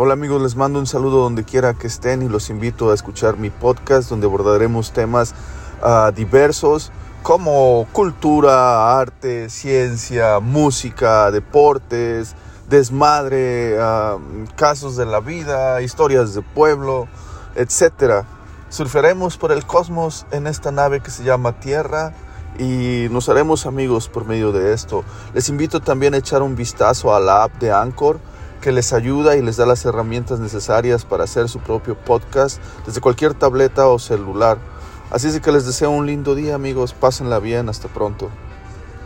Hola amigos, les mando un saludo donde quiera que estén y los invito a escuchar mi podcast donde abordaremos temas uh, diversos como cultura, arte, ciencia, música, deportes, desmadre, uh, casos de la vida, historias de pueblo, etc. Surferemos por el cosmos en esta nave que se llama Tierra y nos haremos amigos por medio de esto. Les invito también a echar un vistazo a la app de Anchor que les ayuda y les da las herramientas necesarias para hacer su propio podcast desde cualquier tableta o celular. Así es que les deseo un lindo día amigos, pásenla bien, hasta pronto.